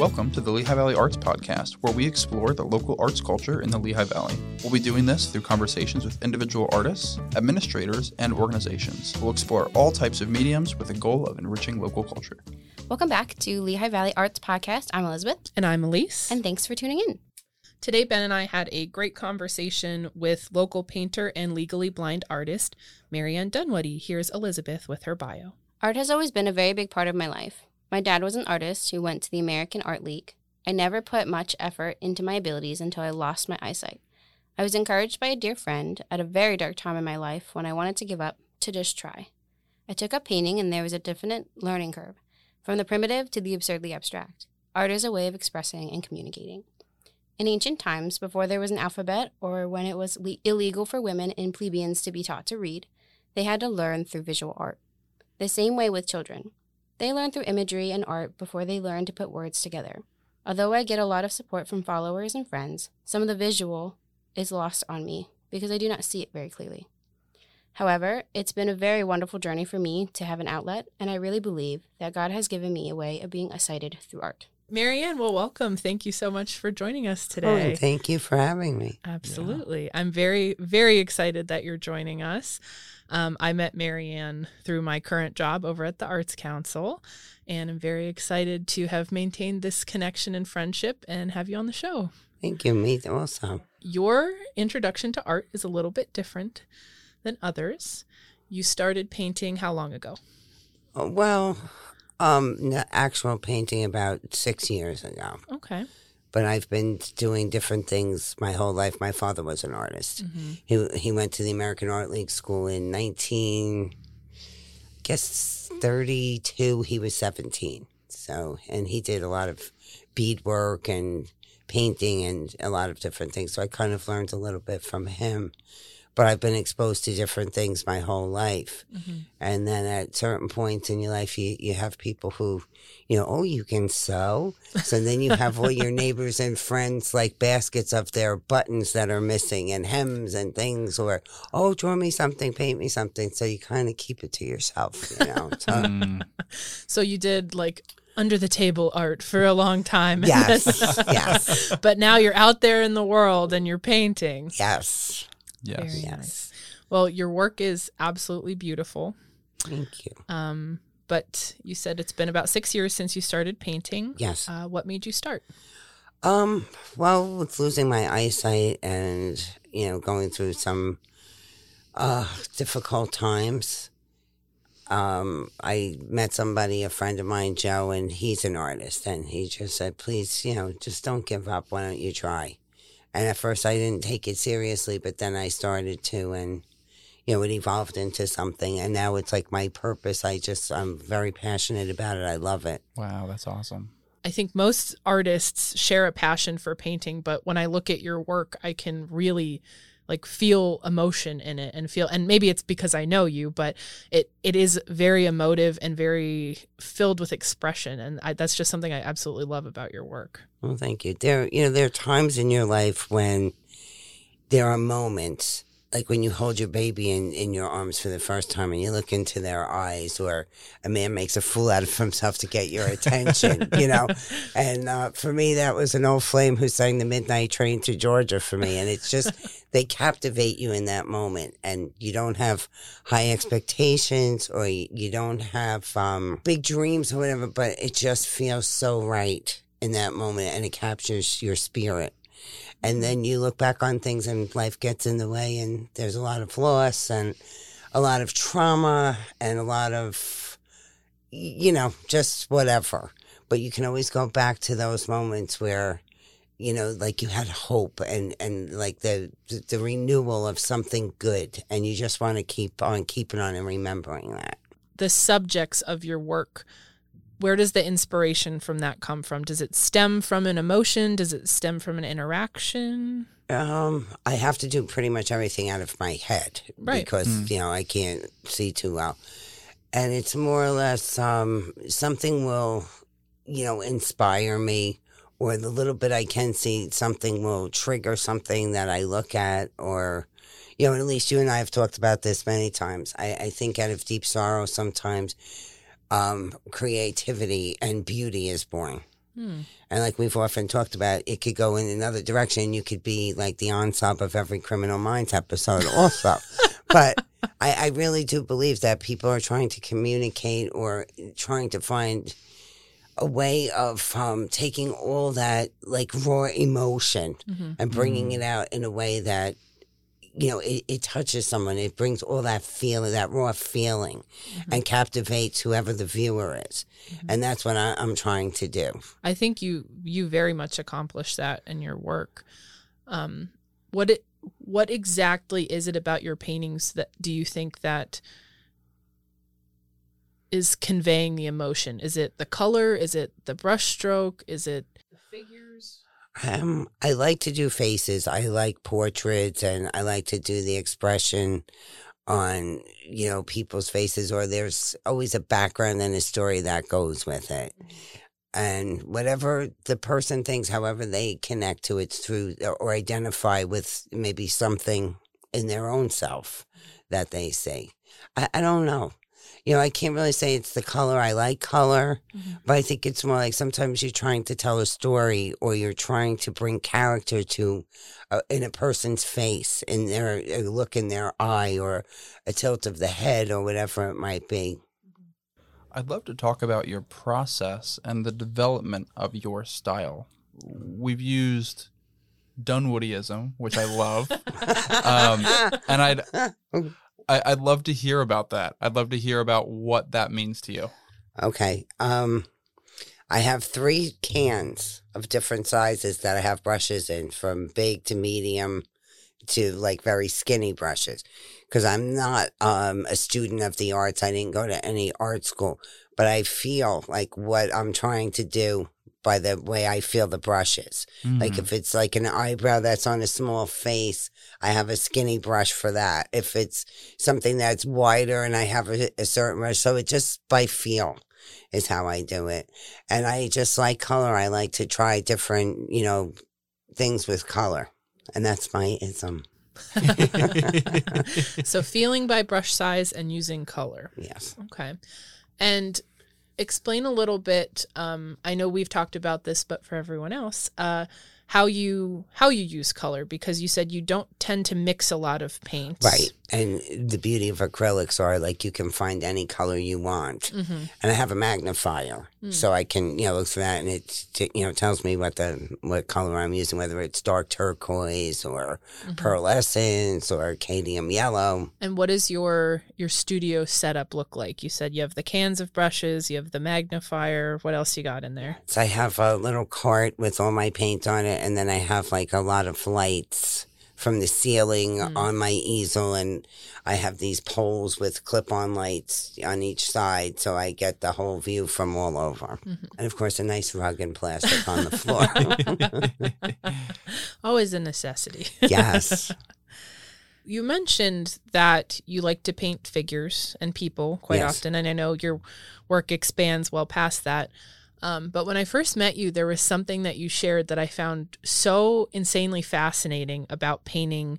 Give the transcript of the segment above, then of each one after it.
Welcome to the Lehigh Valley Arts Podcast, where we explore the local arts culture in the Lehigh Valley. We'll be doing this through conversations with individual artists, administrators, and organizations. We'll explore all types of mediums with the goal of enriching local culture. Welcome back to Lehigh Valley Arts Podcast. I'm Elizabeth, And I'm Elise. and thanks for tuning in. Today, Ben and I had a great conversation with local painter and legally blind artist, Marianne Dunwoody. Here's Elizabeth with her bio. Art has always been a very big part of my life. My dad was an artist who went to the American Art League. I never put much effort into my abilities until I lost my eyesight. I was encouraged by a dear friend at a very dark time in my life when I wanted to give up to just try. I took up painting, and there was a definite learning curve, from the primitive to the absurdly abstract. Art is a way of expressing and communicating. In ancient times, before there was an alphabet or when it was le- illegal for women and plebeians to be taught to read, they had to learn through visual art. The same way with children. They learn through imagery and art before they learn to put words together. Although I get a lot of support from followers and friends, some of the visual is lost on me because I do not see it very clearly. However, it's been a very wonderful journey for me to have an outlet, and I really believe that God has given me a way of being excited through art. Marianne, well, welcome. Thank you so much for joining us Oh, today. and thank you for having me. Absolutely. I'm very, very excited that you're joining us. Um, I met Marianne through my current job over at the Arts Council, and I'm very excited to have maintained this connection and friendship and have you on the show. Thank you. Me also. Your introduction to art is a little bit different than others. You started painting how long ago? Uh, Well, um, the actual painting about six years ago, Okay. but I've been doing different things my whole life. My father was an artist. He he went to the American Art League school in nineteen, I guess thirty two. He was seventeen. So, and he did a lot of beadwork and painting and a lot of different things. So I kind of learned a little bit from him. But I've been exposed to different things my whole life. And then at certain points in your life, you, you have people who, you know, oh, you can sew. So then you have all your neighbors and friends like baskets of their buttons that are missing and hems and things, or, oh, draw me something, paint me something. So you kind of keep it to yourself, you know. So, Mm, So you did like under the table art for a long time. yes, yes, but now you're out there in the world and you're painting. yes. Yes. Very Yes. nice. Well, your work is absolutely beautiful. Thank you. Um, but you said it's been about six years since you started painting. Yes. Uh, what made you start? Um, well, with losing my eyesight and, you know, going through some uh difficult times, um, I met somebody, a friend of mine, Joe, and he's an artist, and he just said, Please, you know, just don't give up. Why don't you try? And at first I didn't take it seriously, but then I started to and you know, it evolved into something and now it's like my purpose. I just I'm very passionate about it. I love it. Wow, that's awesome. I think most artists share a passion for painting, but when I look at your work, I can really like feel emotion in it and feel and maybe it's because I know you, but it it is very emotive and very filled with expression and I, that's just something I absolutely love about your work. Well, thank you. There, you know, there are times in your life when there are moments, like when you hold your baby in, in your arms for the first time and you look into their eyes, or a man makes a fool out of himself to get your attention, you know. And uh, for me, that was an old flame who sang the Midnight Train to Georgia for me. And it's just, they captivate you in that moment. And you don't have high expectations or you, you don't have um, big dreams or whatever, but it just feels so right in that moment and it captures your spirit. And then you look back on things and life gets in the way and there's a lot of loss and a lot of trauma and a lot of, you know, just whatever. But you can always go back to those moments where, you know, like you had hope and, and like the, the, renewal of something good. And you just want to keep on keeping on and remembering that. The subjects of your work, where does the inspiration from that come from? Does it stem from an emotion? Does it stem from an interaction? Um, I have to do pretty much everything out of my head Right. because you know I can't see too well, and it's more or less um, something will, you know, inspire me, or the little bit I can see, something will trigger something that I look at, or you know, at least you and I have talked about this many times. I, I think out of deep sorrow, sometimes um, creativity and beauty is born. Hmm. And like we've often talked about, it could go in another direction. You could be like the unsub of every Criminal Minds episode, also. but I, I really do believe that people are trying to communicate or trying to find a way of um, taking all that like raw emotion Mhm. and bringing it out in a way that you know it, it touches someone it brings all that feeling that raw feeling and captivates whoever the viewer is and that's what I, i'm trying to do I think you you very much accomplish that in your work. Um, what it what exactly is it about your paintings that do you think that is conveying the emotion? Is it the color? Is it the brushstroke? Is it the figures? Um, i like to do faces i like portraits and i like to do the expression on you know people's faces or there's always a background and a story that goes with it. And whatever the person thinks however they connect to it through or identify with maybe something in their own self that they see i, I don't know you know i can't really say it's the color i like color Mhm. but i think it's more like sometimes you're trying to tell a story or you're trying to bring character to uh, in a person's face in their a look in their eye or a tilt of the head or whatever it might be I'd love to talk about your process and the development of your style. We've used Dunwoodyism, which I love, Um, and I'd I, I'd love to hear about that. I'd love to hear about what that means to you. Okay. Um, I have three cans of different sizes that I have brushes in, from big to medium to like very skinny brushes. Because I'm not um, a student of the arts. I didn't go to any art school, but I feel like what I'm trying to do by the way I feel the brushes. Like mm. if it's like an eyebrow that's on a small face, I have a skinny brush for that. If it's something that's wider and I have a, a certain brush, so it just by feel is how I do it. And I just like color. I like to try different, you know, things with color. And that's my ism. so feeling by brush size and using color. Yes. Okay. And explain a little bit um, i know we've talked about this but for everyone else uh, how you how you use color because you said you don't tend to mix a lot of paints Right. And the beauty of acrylics are like you can find any color you want. hmm And I have a magnifier. Mm. So I can, you know, look for that and it, t- you know, tells me what the, what color I'm using, whether it's dark turquoise or Mm-hmm. pearlescence or cadmium yellow. and what does your your studio setup look like you said you have the cans of brushes you have the magnifier what else you got in there So I have a little cart with all my paint on it, and then I have like a lot of lights from the ceiling Mm. on my easel, and I have these poles with clip-on lights on each side, so I get the whole view from all over. Mhm. And of course, a nice rug and plastic on the floor. always a necessity yes, you mentioned that you like to paint figures and people quite Yes. often and i know your work expands well past that um, but when i first met you there was something that you shared that i found so insanely fascinating about painting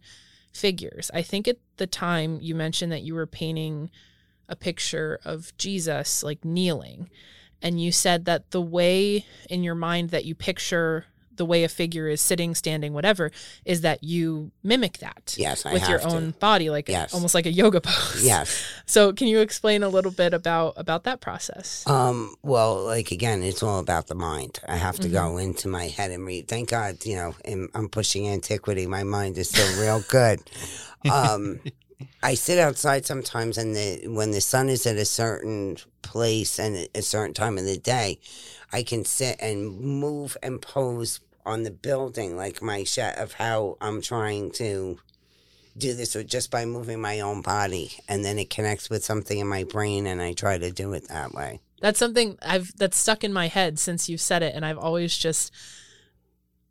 figures. I think at the time you mentioned that you were painting a picture of jesus like kneeling and you said that the way in your mind that you picture the way a figure is sitting standing whatever is that you mimic that yes, I with your have to. own body like Yes. almost like a yoga pose Yes. so can you explain a little bit about about that process Um, well, like again, it's all about the mind. I have to go Mm-hmm. into my head and read. Thank God, you know, I'm, I'm pushing antiquity. My mind is still real good. Um, I sit outside sometimes, and the when the sun is at a certain place and a certain time of the day, I can sit and move and pose on the building, like my shot of how I'm trying to do this or just by moving my own body and then it connects with something in my brain and I try to do it that way. that's something i've that's stuck in my head since you've said it and i've always just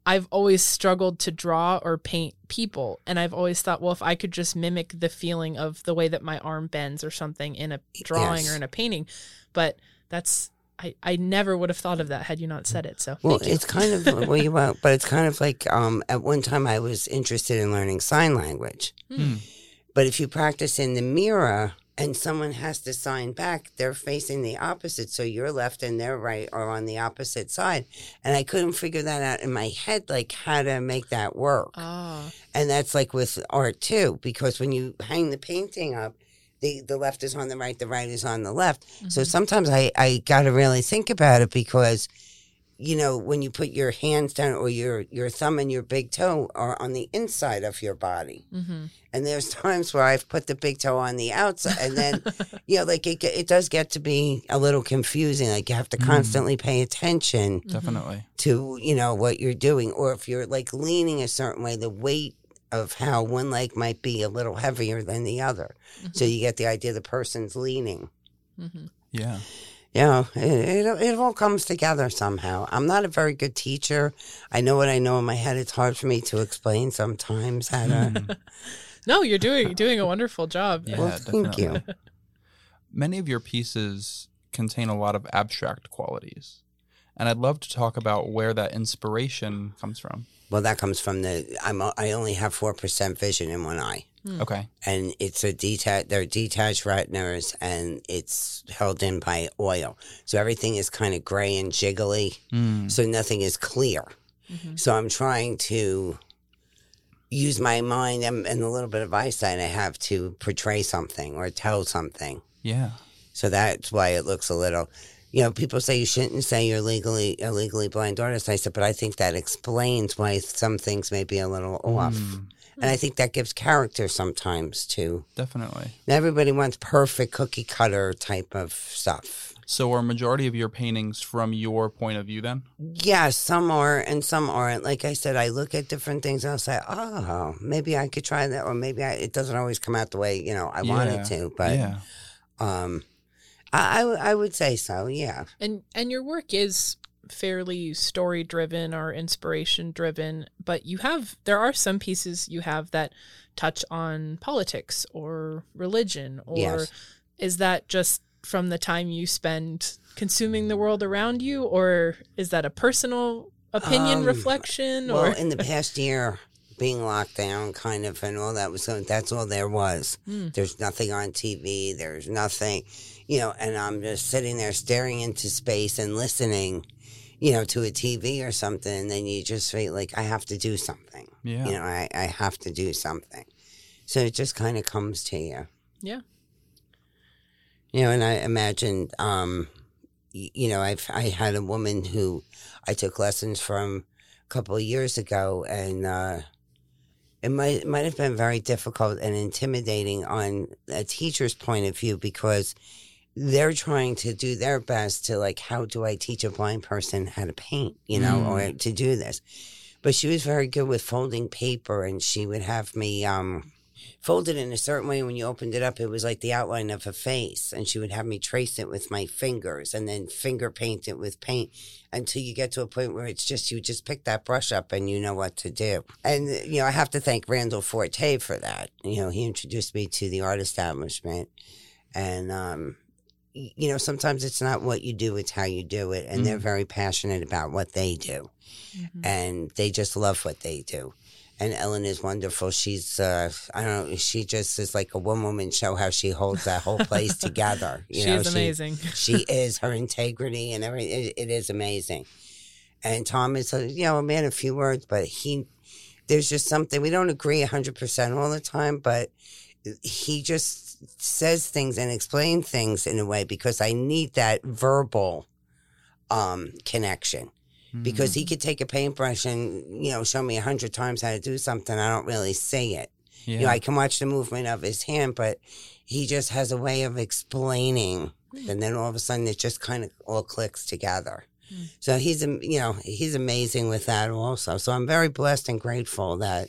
i've always struggled to draw or paint people and i've always thought well if i could just mimic the feeling of the way that my arm bends or something in a drawing Yes. or in a painting but that's I, I never would have thought of that had you not said it. So Well, thank you. it's kind of well, you won't, but it's kind of like um, at one time I was interested in learning sign language. Hmm. But if you practice in the mirror and someone has to sign back, they're facing the opposite. So your left and their right are on the opposite side. And I couldn't figure that out in my head, like how to make that work. Ah. And that's like with art too, because when you hang the painting up, the, the left is on the right, the right is on the left. So Mhm. sometimes I, I got to really think about it because, you know, when you put your hands down or your, your thumb and your big toe are on the inside of your body. Mhm. And there's times where I've put the big toe on the outside, and then you know, like it, it does get to be a little confusing. Like you have to Mm. constantly pay attention Definitely. to you know what you're doing, or if you're like leaning a certain way, the weight of how one leg might be a little heavier than the other. So you get the idea the person's leaning. Mhm. Yeah. You know, it, it, it all comes together somehow. I'm not a very good teacher. I know what I know in my head. It's hard for me to explain sometimes how to. Mm. No, you're doing doing a wonderful job. Yeah, well, thank you. Many of your pieces contain a lot of abstract qualities. And I'd love to talk about where that inspiration comes from. Well, that comes from the. I'm. a- I only have four percent vision in one eye, Hmm. Okay. and it's a detached. They're detached retinas, and it's held in by oil. So everything is kind of gray and jiggly. Mm. So nothing is clear. Mhm. So I'm trying to use my mind and, and a little bit of eyesight I have to portray something or tell something. Yeah. So that's why it looks a little. You know, people say you shouldn't say you're legally a legally blind artist. I said, but I think that explains why some things may be a little off, Mm. and I think that gives character sometimes too. Definitely. Everybody wants perfect cookie cutter type of stuff. So are majority of your paintings from your point of view then? Yes, some are and some aren't. Like I said, I look at different things and I'll say, oh, maybe I could try that, or maybe I, it doesn't always come out the way you know I want Yeah. it to. But yeah. um, I, I I would say so. Yeah. And and your work is fairly story driven or inspiration driven, but you have there are some pieces you have that touch on politics or religion or Yes. is that just from the time you spend consuming the world around you or is that a personal opinion Um, reflection Well, in the past year, being locked down, kind of, and all that was that's all there was. Hmm. There's nothing on TV. There's nothing, you know. And I'm just sitting there staring into space and listening, you know, to a TV or something. And then you just feel like I have to do something. Yeah. You know, I, I have to do something. So it just kind of comes to you. Yeah. You know, and I imagined, um, you know, I've I had a woman who I took lessons from a couple of years ago, and uh, it might might have been very difficult and intimidating on a teacher's point of view because they're trying to do their best to like, how do I teach a blind person how to paint, you know, or to do this? But she was very good with folding paper, and she would have me. Um, folded in a certain way. When you opened it up, it was like the outline of a face. And she would have me trace it with my fingers and then finger paint it with paint until you get to a point where it's just, you just pick that brush up and you know what to do. And, you know, I have to thank Randall Forte for that. You know, he introduced me to the art establishment. And, um, you know, sometimes it's not what you do, it's how you do it. And they're very passionate about what they do Mhm. and they just love what they do. And Ellen is wonderful. She's, uh, I don't know, she just is like a one woman show how she holds that whole place together. You she know, is amazing. She, is her integrity and everything. It, it is amazing. And Tom is, a, you know, a man of few words, but he, there's just something, we don't agree 100% all the time, but he just says things and explains things in a way because I need that verbal um, connection because he could take a paintbrush and you know show me a hundred times how to do something. I don't really see it. yeah. You know, I can watch the movement of his hand, but he just has a way of explaining, and then all of a sudden it just kind of all clicks together. Mm. So he's you know he's amazing with that also. So I'm very blessed and grateful that.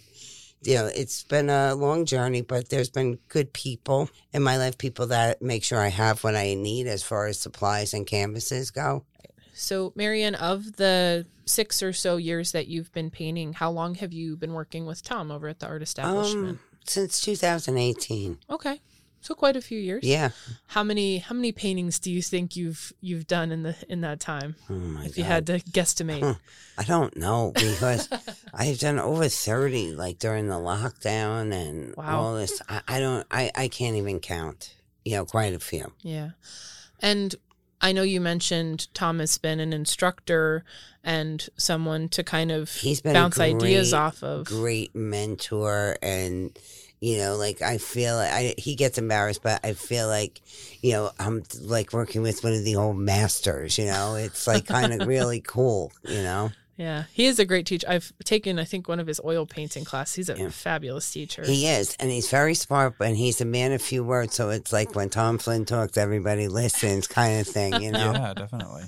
You know, it's been a long journey, but there's been good people in my life, people that make sure I have what I need as far as supplies and canvases go. So, Marianne, of the six or so years that you've been painting, how long have you been working with Tom over at the art establishment? Um, since 2018. okay, so quite a few years. Yeah. How many how many paintings do you think you've you've done in the in that time? Oh my if you had to guesstimate. Huh. I don't know because I've done over 30 like during the lockdown and Wow. all this. I, I don't, I, I can't even count. you know, quite a few. Yeah. And I know you mentioned Tom has been an instructor and someone to kind of He's been bounce a ideas off of. Great mentor, and you know, like I feel I he gets embarrassed, but I feel like, you know, I'm like working with one of the old masters. You know, it's like kind of really cool. You know, Yeah. He is a great teacher. I've taken, I think, one of his oil painting class. He's a Yeah. fabulous teacher. he is, and he's very smart, but he's a man of few words. So it's like when Tom Flynn talks, everybody listens, kind of thing. You know. Yeah, definitely.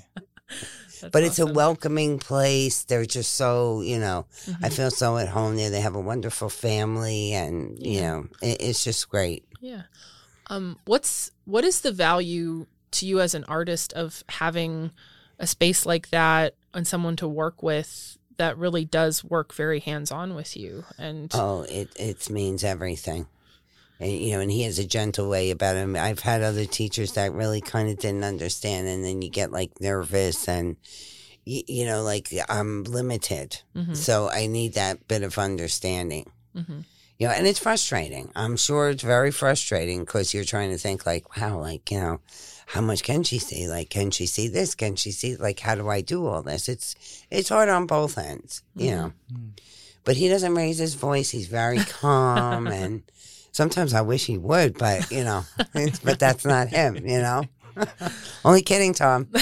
That's But it's a welcoming place. They're just so, you know, I Mhm. feel so at home there. They have a wonderful family, and you Yeah. know, it, it's just great. Yeah. Um, what's what is the value to you as an artist of having a space like that and someone to work with that really does work very hands on with you? And Oh, it it means everything. And, you know, and he has a gentle way about him. I've had other teachers that really kind of didn't understand, and then you get like nervous, and you, you know, like I'm limited, Mhm, so I need that bit of understanding. mhm. You know, and it's frustrating. I'm sure it's very frustrating because you're trying to think like, wow, like you know, how much can she see? Like, can she see this? Can she see? Like, how do I do all this? It's it's hard on both ends, you Mhm. know. Mm. But he doesn't raise his voice. He's very calm, and sometimes I wish he would, but you know, but that's not him, you know. Only kidding, Tom.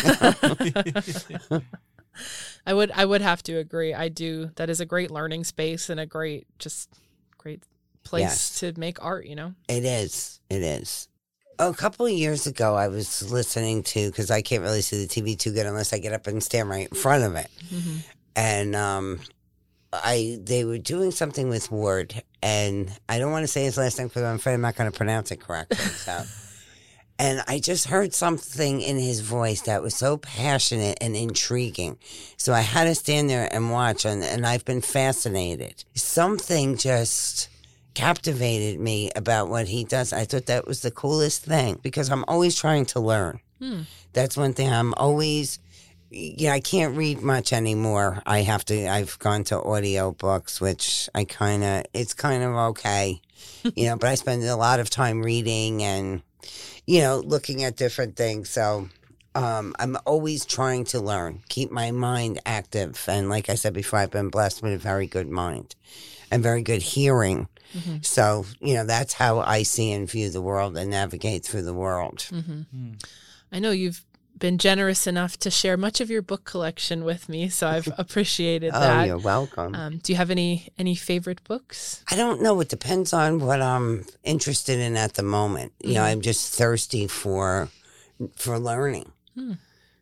I would I would have to agree. I do. That is a great learning space and a great just great place Yes. to make art. You know. It is. It is. A couple of years ago, I was listening to because I can't really see the TV too good unless I get up and stand right in front of it. Mm-hmm. And um, I they were doing something with Ward, and I don't want to say his last name because I'm afraid I'm not going to pronounce it correctly. So, and I just heard something in his voice that was so passionate and intriguing. So I had to stand there and watch, and, and I've been fascinated. Something just captivated me about what he does. I thought that was the coolest thing because I'm always trying to learn. Hmm. That's one thing I'm always yeah, I can't read much anymore. I have to I've gone to audio books, which I kind of it's kind of okay. you know, but I spend a lot of time reading and you know, looking at different things. So um, I'm always trying to learn, keep my mind active. And like I said before, I've been blessed with a very good mind and very good hearing. Mhm. So, you know, that's how I see and view the world and navigate through the world. Mm-hmm. Mm. I know you've been generous enough to share much of your book collection with me, so I've appreciated Oh, that. Oh, you're welcome. Um, do you have any any favorite books? I don't know. It depends on what I'm interested in at the moment. You know, Mhm. I'm just thirsty for for learning. Hmm.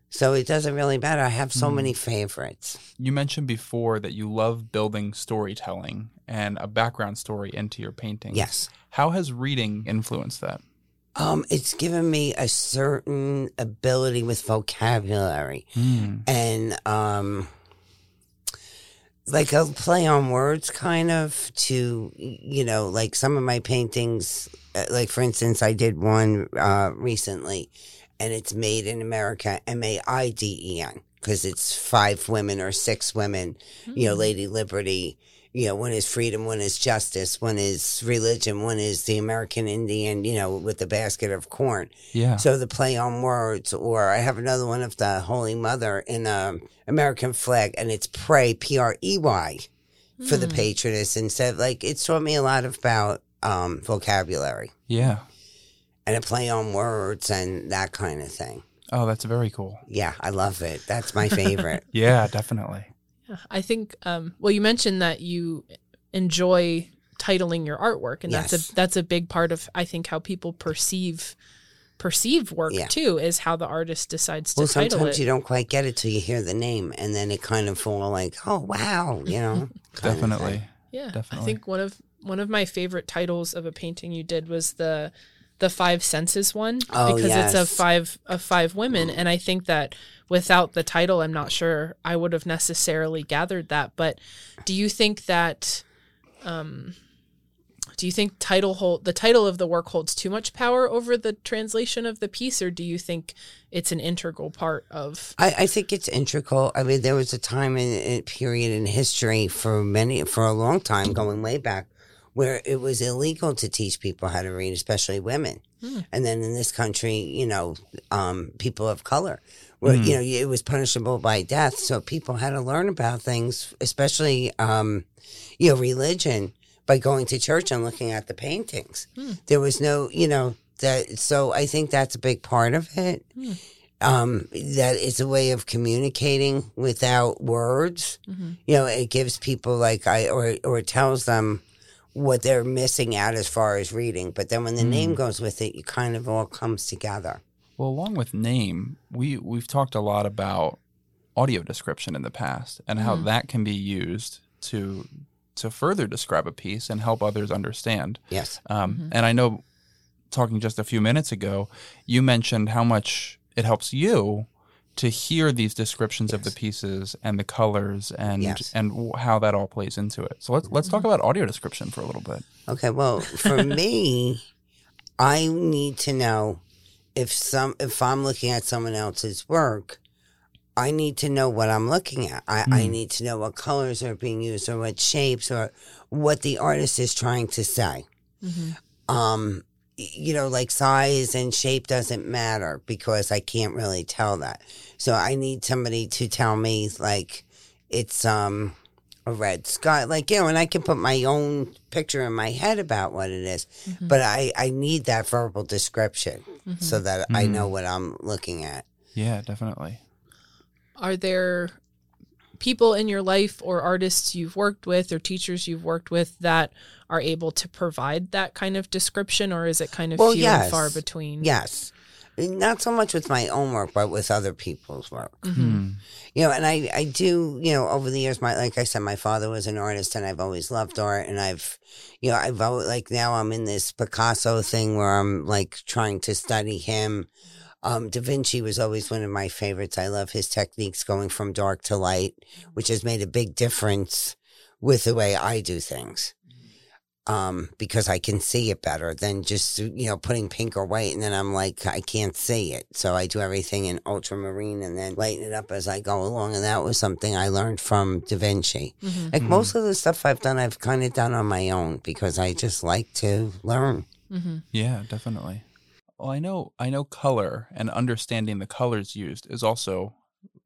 So it doesn't really matter. I have so Hmm. many favorites. You mentioned before that you love building storytelling and a background story into your paintings. Yes. How has reading influenced that? Um, it's given me a certain ability with vocabulary Mm. and um like a play on words kind of to you know like some of my paintings uh, like for instance i did one uh recently and it's made in america m-a-i-d-e-n because it's five women or six women you know Hmm. lady liberty you know one is freedom one is justice one is religion one is the american indian you know with the basket of corn Yeah. so the play on words, or I have another one of the Holy Mother in a American flag, and it's pray P R E Y for the Hmm. patroness instead. Like it taught me a lot about um, vocabulary yeah. and a play on words and that kind of thing. Oh, that's very cool. Yeah, I love it. That's my favorite. Yeah, definitely. Yeah, I think. Um, well, you mentioned that you enjoy titling your artwork, and Yes. that's a that's a big part of I think how people perceive perceive work Yeah. too is how the artist decides to well, title sometimes it. you don't quite get it till you hear the name, and then it kind of fall like, oh wow, you know. kind of Definitely. I think one of one of my favorite titles of a painting you did was the the five senses one Oh, because it's of five of five women, and I think that without the title, I'm not sure I would have necessarily gathered that. But do you think that? Um, do you think title hold the title of the work holds too much power over the translation of the piece, or do you think it's an integral part of? I, I think it's integral. I mean, there was a time in a period in history for many, for a long time, going way back, where it was illegal to teach people how to read, especially women. Hmm. And then in this country, you know, um, people of color, where Hmm. you know it was punishable by death. So people had to learn about things, especially um, you know religion, by going to church and looking at the paintings. Hmm. There was no, you know, that. So I think that's a big part of it. Hmm. Um, that it's a way of communicating without words. Mhm. You know, it gives people like I or or tells them what they're missing out as far as reading. But then when the Hmm. name goes with it, it kind of all comes together. Well, along with name, we we've talked a lot about audio description in the past and how Mhm. that can be used to to further describe a piece and help others understand. Yes. Um, Mhm. And I know, talking just a few minutes ago, you mentioned how much it helps you to hear these descriptions of the pieces and the colors and Yes. and w- how that all plays into it. So let's let's talk about audio description for a little bit. Okay. Well, for me, I need to know if some if I'm looking at someone else's work. I need to know what I'm looking at. I, I Hmm. need to know what colors are being used or what shapes or what the artist is trying to say. Mhm. um you know like size and shape doesn't matter because i can't really tell that so i need somebody to tell me like it's um a red sky like you know and i can put my own picture in my head about what it is Mhm. but i i need that verbal description Mhm. so that i Mhm. know what i'm looking at Yeah, definitely. are there people in your life or artists you've worked with or teachers you've worked with that are able to provide that kind of description or is it kind of Well, few yes. and far between yes not so much with my own work but with other people's work Mhm. Hmm. you know and i i do you know over the years my like i said my father was an artist and i've always loved art and i've you know i've always like now i'm in this picasso thing where i'm like trying to study him um da vinci was always one of my favorites i love his techniques going from dark to light which has made a big difference with the way i do things um, because I can see it better than just you know putting pink or white, and then I'm like I can't see it, so I do everything in ultramarine and then lighten it up as I go along, and that was something I learned from Da Vinci. Mhm. Like Mhm. most of the stuff I've done, I've kind of done on my own because I just like to learn. Mhm. Yeah, definitely. Well, I know I know color and understanding the colors used is also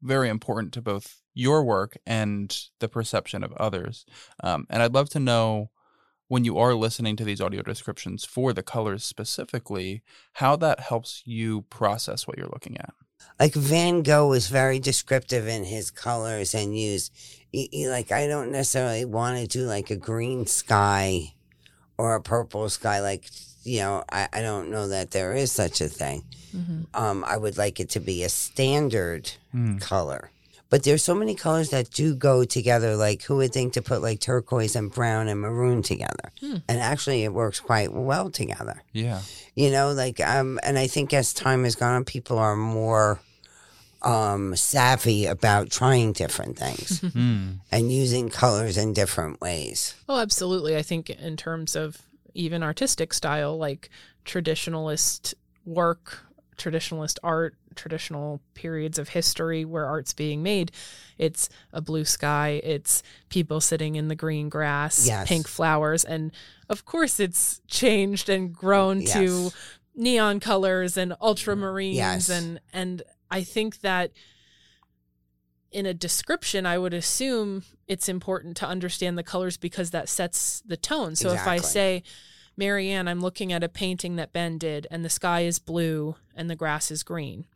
very important to both your work and the perception of others. Um, and I'd love to know when you are listening to these audio descriptions for the colors specifically, how that helps you process what you're looking at. Like Van Gogh was very descriptive in his colors and used y- y- like I don't necessarily want to do like a green sky or a purple sky. Like you know, I, I don't know that there is such a thing. Mhm. um, I would like it to be a standard Hmm. color. But there's so many colors that do go together. Like, who would think to put like turquoise and brown and maroon together? Hmm. And actually, it works quite well together. Yeah. You know, like, um, and I think as time has gone on, people are more um, savvy about trying different things Hmm. and using colors in different ways. Oh, absolutely. I think in terms of even artistic style, like traditionalist work, traditionalist art, traditional periods of history where art's being made, it's a blue sky, it's people sitting in the green grass, Yes. pink flowers, and of course it's changed and grown to neon colors and ultramarines Yes. and and I think that in a description, I would assume it's important to understand the colors because that sets the tone. So if I say, Marianne, I'm looking at a painting that Ben did, and the sky is blue and the grass is green,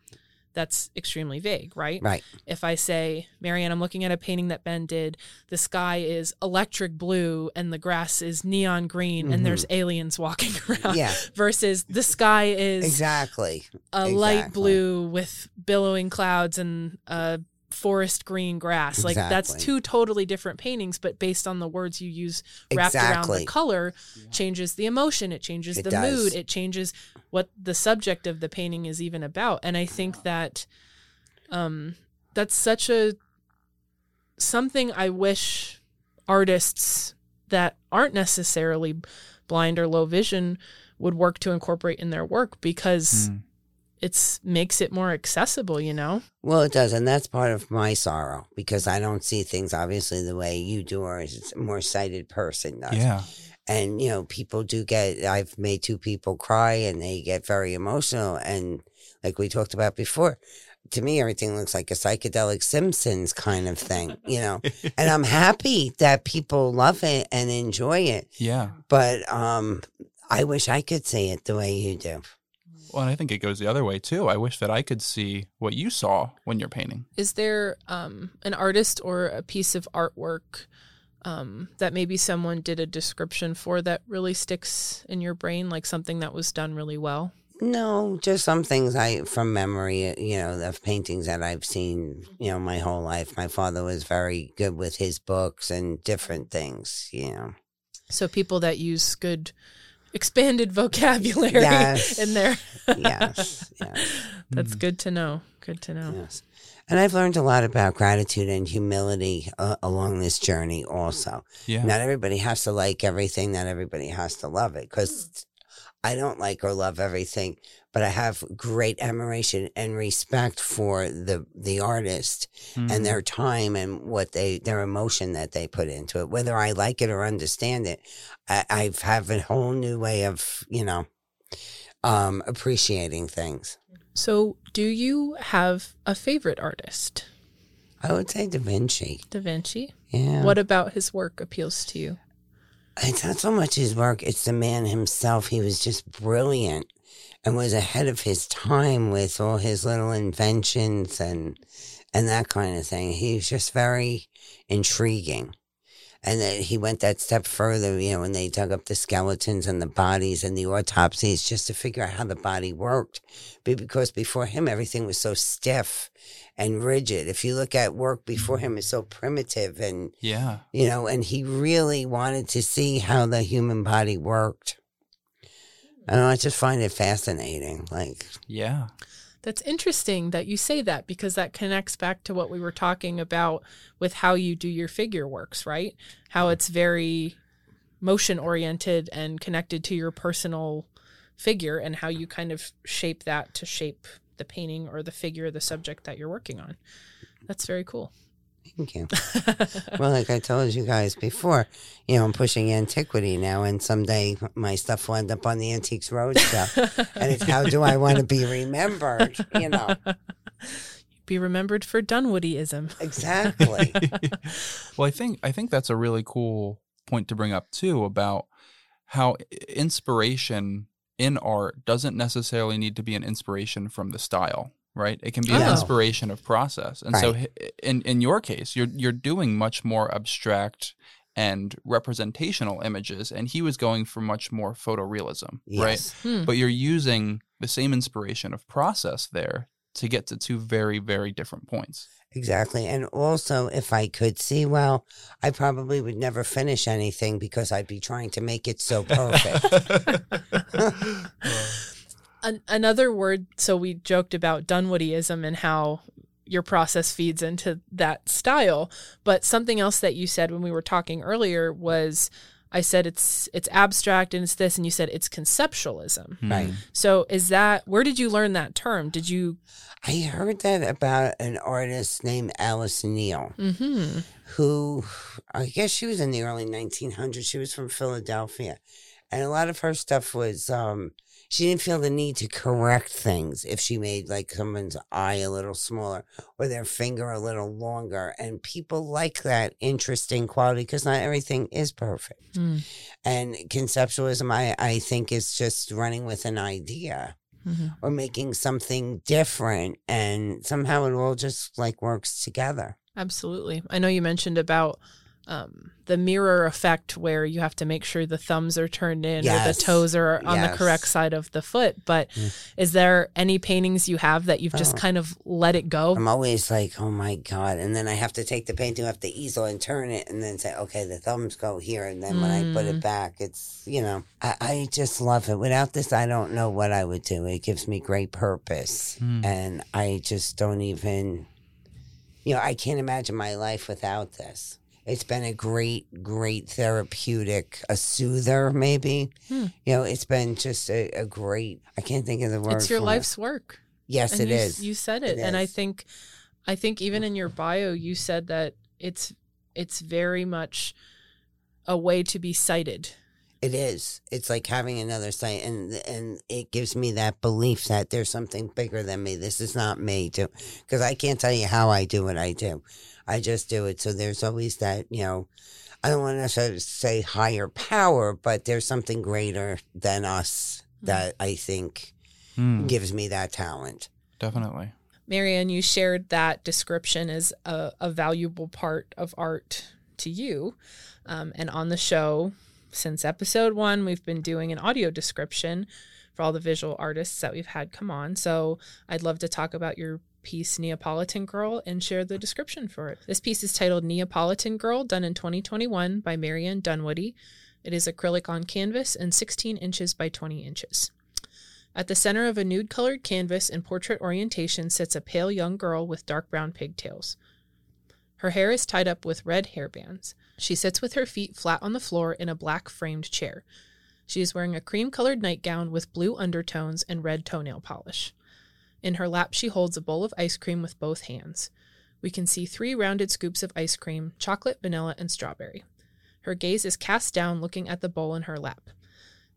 that's extremely vague, right? Right. If I say, Marianne, I'm looking at a painting that Ben did, the sky is electric blue and the grass is neon green, and there's aliens walking around, Mm-hmm. Yeah, versus the sky is exactly. a light blue with billowing clouds and a forest green grass. Like that's two totally different paintings, but based on the words you use wrapped around the color, changes the emotion, it changes It the does. mood, it changes what the subject of the painting is even about. And I think that um that's such a something I wish artists that aren't necessarily blind or low vision would work to incorporate in their work because Hmm. It's makes it more accessible, you know? Well, it does, and that's part of my sorrow because I don't see things obviously the way you do, or as a more sighted person does. Yeah. and you know people do get i've made two people cry and they get very emotional and like we talked about before to me everything looks like a psychedelic simpsons kind of thing you know and i'm happy that people love it and enjoy it Yeah. but um i wish i could see it the way you do Well, and I think it goes the other way too. I wish that I could see what you saw when you're painting. Is there um, an artist or a piece of artwork um, that maybe someone did a description for that really sticks in your brain, like something that was done really well? No, just some things I from memory, you know, of paintings that I've seen, you know, my whole life. My father was very good with his books and different things, you know. So people that use good expanded vocabulary Yes. in there. Yes, yes, That's Mm. good to know. Good to know. yes. And I've learned a lot about gratitude and humility uh, along this journey also. Yeah. Not everybody has to like everything, not everybody has to love it because I don't like or love everything, but I have great admiration and respect for the the artist Mhm. and their time and what they their emotion that they put into it. Whether I like it or understand it, I, I've have a whole new way of you know um, appreciating things. So, do you have a favorite artist? I would say Da Vinci. Da Vinci. Yeah. What about his work appeals to you? It's not so much his work, it's the man himself. He was just brilliant and was ahead of his time with all his little inventions and and that kind of thing. He was just very intriguing. And that he went that step further, you know, when they dug up the skeletons and the bodies and the autopsies just to figure out how the body worked. Be- Because before him, everything was so stiff and rigid. If you look at work before him, mm-hmm. it's so primitive and Yeah. you know, and he really wanted to see how the human body worked. And I just find it fascinating. Like, Yeah. That's interesting that you say that because that connects back to what we were talking about with how you do your figure works, right? How it's very motion oriented and connected to your personal figure and how you kind of shape that to shape the painting or the figure the subject that you're working on. That's very cool. Thank you. well, like I told you guys before, you know, I'm pushing antiquity now, and someday my stuff will end up on the Antiques Roadshow. and it's how do I want to be remembered? You know, Be remembered for Dunwoodyism. exactly. well, I think I think that's a really cool point to bring up too about how inspiration in art doesn't necessarily need to be an inspiration from the style, right? It can be an Oh. inspiration of process. And so Right. h- in in your case, you're you're doing much more abstract and representational images and he was going for much more photorealism, right? Hmm. But you're using the same inspiration of process there to get to two very very different points. Exactly. And also, if I could see well, I probably would never finish anything because I'd be trying to make it so perfect. An- another word so we joked about dunwoodyism and how your process feeds into that style but something else that you said when we were talking earlier was i said it's it's abstract and it's this and you said it's conceptualism Right. so is that where did you learn that term did you I heard that about an artist named Alice Neel, mm-hmm who I guess she was in the early 1900s. She was from Philadelphia. And a lot of her stuff was, um, she didn't feel the need to correct things if she made like someone's eye a little smaller or their finger a little longer. And people like that interesting quality because not everything is perfect. Mm. And conceptualism, I, I think, is just running with an idea Mm-hmm. or making something different. And somehow it all just like works together. Absolutely. I know you mentioned about um, the mirror effect where you have to make sure the thumbs are turned in or the toes are on the correct side of the foot. But Mm. is there any paintings you have that you've just Oh. kind of let it go? I'm always like, oh my God. And then I have to take the painting off the easel and turn it and then say, okay, the thumbs go here. And then when I put Mm. it back, it's, you know, I, I just love it. Without this, I don't know what I would do. It gives me great purpose. Hmm. And I just don't even, you know, I can't imagine my life without this. It's been a great, great therapeutic, a soother, maybe. Hmm. You know, it's been just a, a great, I can't think of the word. It's your for it. life's work. Yes, and it you, is. You said it. It and I think I think even in your bio you said that it's it's very much a way to be sighted. It is. It's like having another sight, and and it gives me that belief that there's something bigger than me. This is not me, too, because I can't tell you how I do what I do. I just do it. So there's always that, you know. I don't want to necessarily say higher power, but there's something greater than us that I think Hmm, gives me that talent. definitely. Marianne, you shared that description as a, a valuable part of art to you. Um, and on the show, since episode one, we've been doing an audio description for all the visual artists that we've had come on. So I'd love to talk about your piece, Neapolitan Girl, and share the description for it. This piece is titled Neapolitan Girl, done in 2021 by Marianne Dunwoodie. It is acrylic on canvas and 16 inches by 20 inches. At the center of a nude colored canvas in portrait orientation sits a pale young girl with dark brown pigtails. Her hair is tied up with red hairbands. She sits with her feet flat on the floor in a black framed chair. She is wearing a cream colored nightgown with blue undertones and red toenail polish. In her lap, she holds a bowl of ice cream with both hands. We can see three rounded scoops of ice cream chocolate, vanilla, and strawberry. Her gaze is cast down, looking at the bowl in her lap.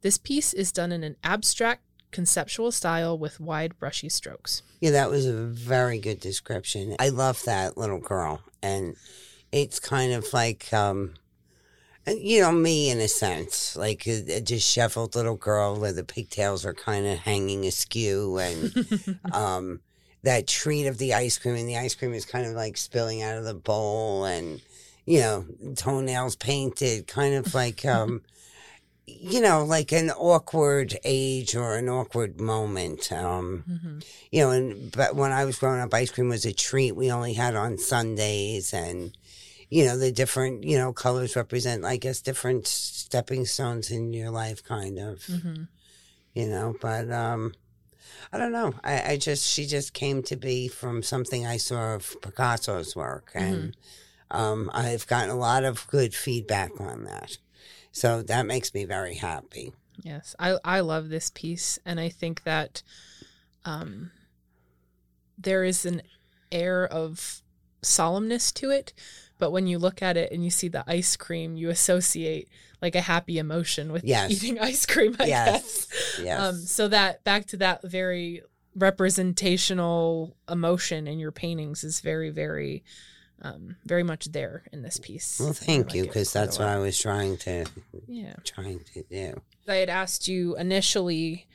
This piece is done in an abstract, conceptual style with wide, brushy strokes. Yeah, that was a very good description. I love that little girl, and it's kind of like, um, you know, me in a sense, like a, a disheveled little girl where the pigtails are kind of hanging askew, and um, that treat of the ice cream, and the ice cream is kind of like spilling out of the bowl, and you know, toenails painted, kind of like, um, you know, like an awkward age or an awkward moment. Um, Mhm. you know, and but when I was growing up, ice cream was a treat we only had on Sundays, and you know, the different you know colors represent, I guess, different stepping stones in your life, kind of. Mhm. You know, but um, I don't know. I, I just she just came to be from something I saw of Picasso's work, and um, I've gotten a lot of good feedback on that. So that makes me very happy. Yes, I I love this piece, and I think that um, there is an air of solemnness to it. But when you look at it and you see the ice cream, you associate like a happy emotion with Yes. eating ice cream. I Yes. guess. Yes. Um, so that back to that very representational emotion in your paintings is very, very, um, very much there in this piece. well, thank like you, because that's what. I was trying to Yeah. trying to do. I had asked you initially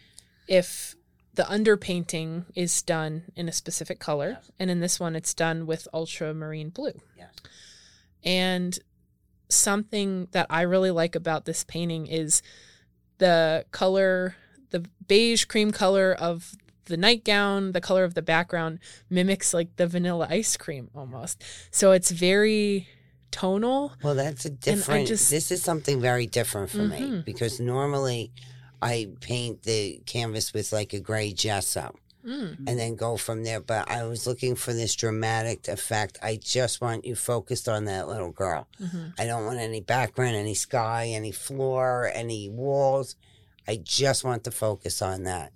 if the underpainting is done in a specific color, and in this one, it's done with ultramarine blue. Yes. And something that I really like about this painting is the color, the beige cream color of the nightgown, the color of the background mimics like the vanilla ice cream almost. So it's very tonal. Well, that's a different. just- this is something very different for me Mhm. because normally I paint the canvas with like a gray gesso Mm. and then go from there. But I was looking for this dramatic effect. I just want you focused on that little girl. hmm I don't want any background, any sky, any floor, any walls. I just want to focus on that.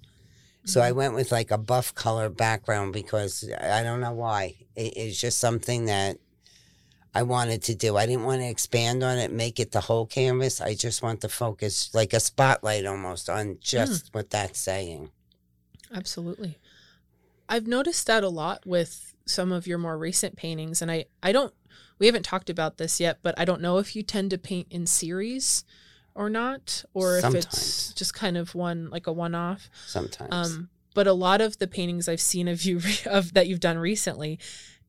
So I went with like a buff color background because I don't know why. It, it's just something that I wanted to do. I didn't want to expand on it, make it the whole canvas. I just want to focus like a spotlight almost on just what that's saying. Absolutely. I've noticed that a lot with some of your more recent paintings and I I don't we haven't talked about this yet, but I don't know if you tend to paint in series or not or if it's just kind of one like a one off. Sometimes. Um but a lot of the paintings I've seen of you of that you've done recently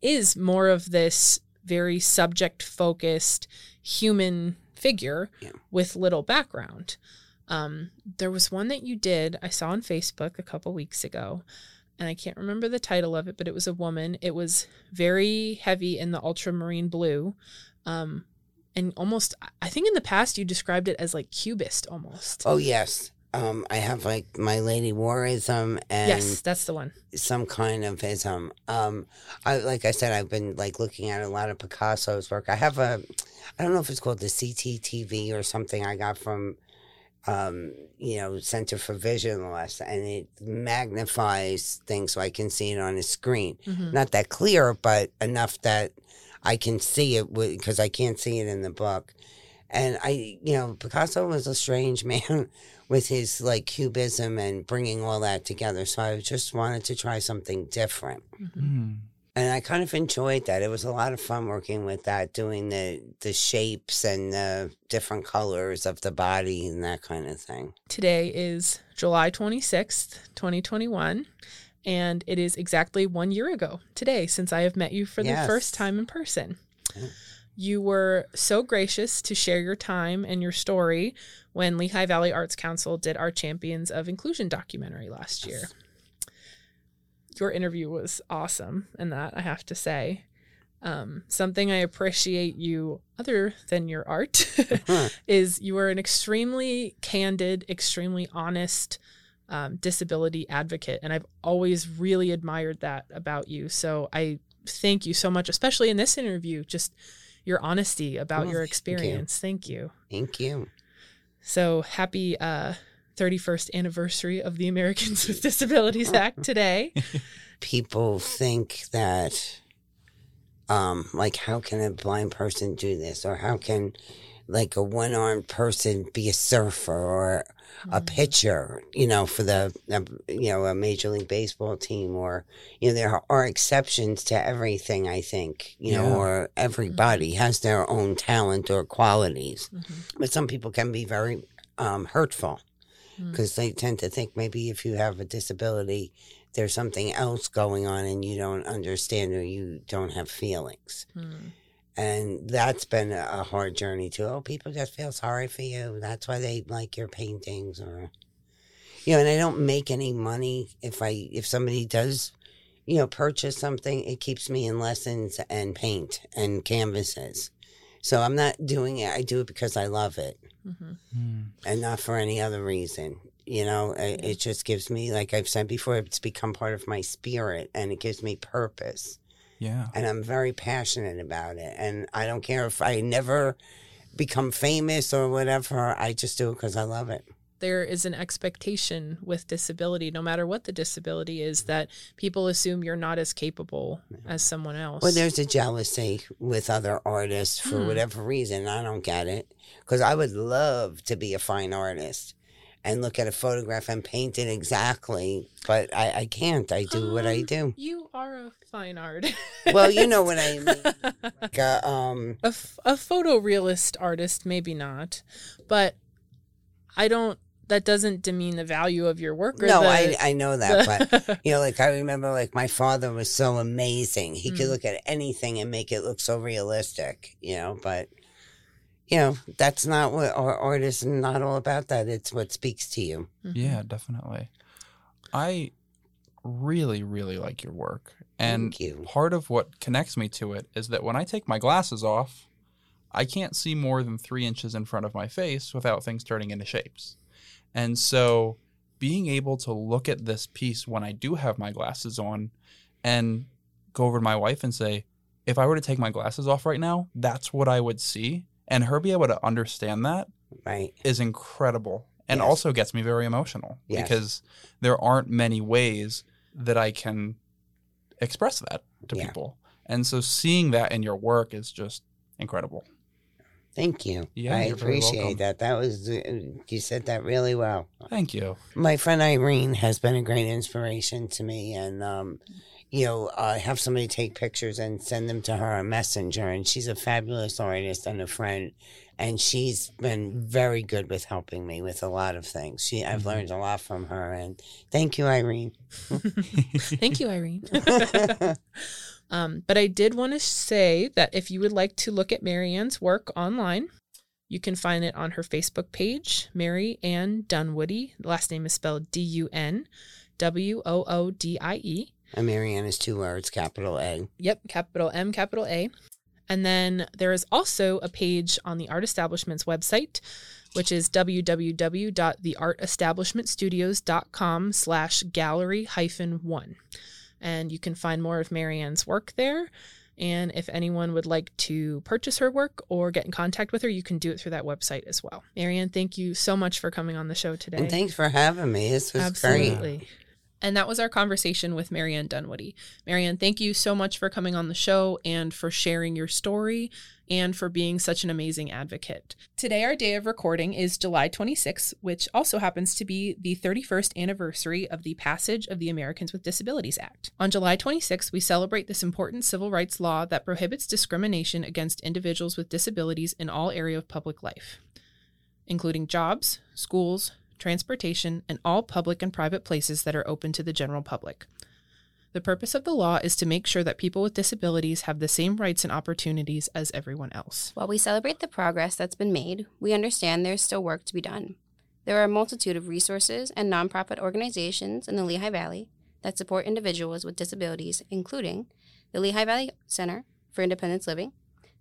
is more of this very subject focused human figure Yeah. with little background. Um, there was one that you did I saw on Facebook a couple weeks ago, and I can't remember the title of it, but it was a woman. It was very heavy in the ultramarine blue. Um, and almost, I think in the past you described it as like cubist almost. oh yes. Um, I have like my Lady Warism and yes, that's the one. some kind of ism. Um, I like I said, I've been like looking at a lot of Picasso's work. I have a, I don't know if it's called the CTTV or something. I got from, um, you know, Center for Vision Loss, and it magnifies things so I can see it on a screen. Mhm. Not that clear, but enough that I can see it because I can't see it in the book. And I, you know, Picasso was a strange man with his like cubism and bringing all that together. So I just wanted to try something different. Mm. And I kind of enjoyed that. It was a lot of fun working with that, doing the the shapes and the different colors of the body and that kind of thing. Today is July 26th, 2021, and it is exactly one year ago today since I have met you for Yes. the first time in person. Yeah. You were so gracious to share your time and your story when Lehigh Valley Arts Council did our Champions of Inclusion documentary last year. Your interview was awesome, and that I have to say. Um, something I appreciate you, other than your art, is you are an extremely candid, extremely honest um, disability advocate. And I've always really admired that about you. So I thank you so much, especially in this interview, just your honesty about Oh, your thank you. experience. Thank you. Thank you. So happy uh, 31st anniversary of the Americans with Disabilities Act today. People think that, um, like, how can a blind person do this, or how can, like, a one-armed person be a surfer or a pitcher? You know, for the, uh, you know, a major league baseball team, or you know, there are exceptions to everything. I think, you know, or everybody has their own talent or qualities, Mhm. but some people can be very um, hurtful. Mm. because they tend to think maybe if you have a disability, there's something else going on and you don't understand or you don't have feelings. Mm. And that's been a a hard journey too. Oh, people just feel sorry for you. That's why they like your paintings or, you know, and I don't make any money if I, if somebody does, you know, purchase something, it keeps me in lessons and paint and canvases. So I'm not doing it. I do it because I love it Mhm. Mm. and not for any other reason. You know, it, it just gives me, like I've said before, it's become part of my spirit and it gives me purpose. Yeah. And I'm very passionate about it. And I don't care if I never become famous or whatever, I just do it because I love it. There is an expectation with disability, no matter what the disability is, that people assume you're not as capable as someone else. Well, there's a jealousy with other artists for Hmm. whatever reason. I don't get it because I would love to be a fine artist and look at a photograph and paint it exactly, but I, I can't. I do what I Um, do. You are a fine art. Well, you know what I mean. Like, uh, um, a, f- a photorealist artist, maybe not, but I don't. That doesn't demean the value of your work. Or no, the, I I know that, but you know, like I remember, like my father was so amazing. He could Mm. look at anything and make it look so realistic. You know, but you know, that's not what our art is. Not all about that. It's what speaks to you. Mhm. Yeah, definitely. I really, really like your work. And Thank you. part of what connects me to it is that when I take my glasses off, I can't see more than three inches in front of my face without things turning into shapes. And so being able to look at this piece when I do have my glasses on and go over to my wife and say, if I were to take my glasses off right now, that's what I would see. And her be able to understand that Right. is incredible and Yes. also gets me very emotional Yes. because there aren't many ways that I can express that to Yeah. people. And so seeing that in your work is just incredible. Thank you. Yeah, I you're very welcome. appreciate that. That was uh, you said that really well. Thank you. My friend Irene has been a great inspiration to me, and um, you know, I have somebody take pictures and send them to her a Messenger, and she's a fabulous artist and a friend, and she's been very good with helping me with a lot of things. She, I've Mhm. learned a lot from her, and thank you, Irene. Thank you, Irene. um, but I did want to say that if you would like to look at Marianne's work online, you can find it on her Facebook page, Mary Ann Dunwoodie. The last name is spelled D U N W O O D I E. and Marianne is two words, capital A. Yep, capital M, capital A. And then there is also a page on the Art Establishment's website, which is www.theartestablishmentstudios.com slash gallery hyphen one. And you can find more of Marianne's work there. And if anyone would like to purchase her work or get in contact with her, you can do it through that website as well. Marianne, thank you so much for coming on the show today. And thanks for having me. This was great. And that was our conversation with Marianne Dunwoodie. Marianne, thank you so much for coming on the show and for sharing your story and for being such an amazing advocate. Today, our day of recording is July 26th, which also happens to be the 31st anniversary of the passage of the Americans with Disabilities Act. On July 26th, we celebrate this important civil rights law that prohibits discrimination against individuals with disabilities in all area of public life, including jobs, schools, transportation, and all public and private places that are open to the general public. The purpose of the law is to make sure that people with disabilities have the same rights and opportunities as everyone else. While we celebrate the progress that's been made, we understand there's still work to be done. There are a multitude of resources and nonprofit organizations in the Lehigh Valley that support individuals with disabilities, including the Lehigh Valley Center for Independence Living,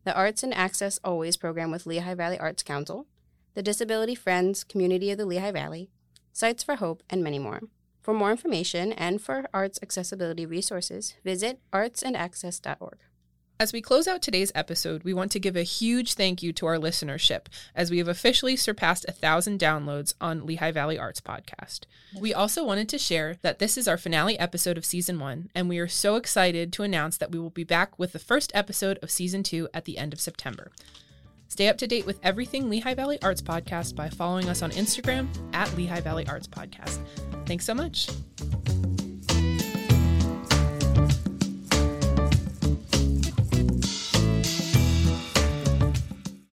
the Arts and Access Always program with Lehigh Valley Arts Council, the Disability Friends Community of the Lehigh Valley, Sights for Hope, and many more. For more information and for arts accessibility resources, visit artsandaccess.org. As we close out today's episode, we want to give a huge thank you to our listenership as we have officially surpassed a thousand downloads on Lehigh Valley Arts Podcast. We also wanted to share that this is our finale episode of season one, and we are so excited to announce that we will be back with the first episode of season two at the end of September. Stay up to date with everything Lehigh Valley Arts Podcast by following us on Instagram at Lehigh Valley Arts Podcast. Thanks so much.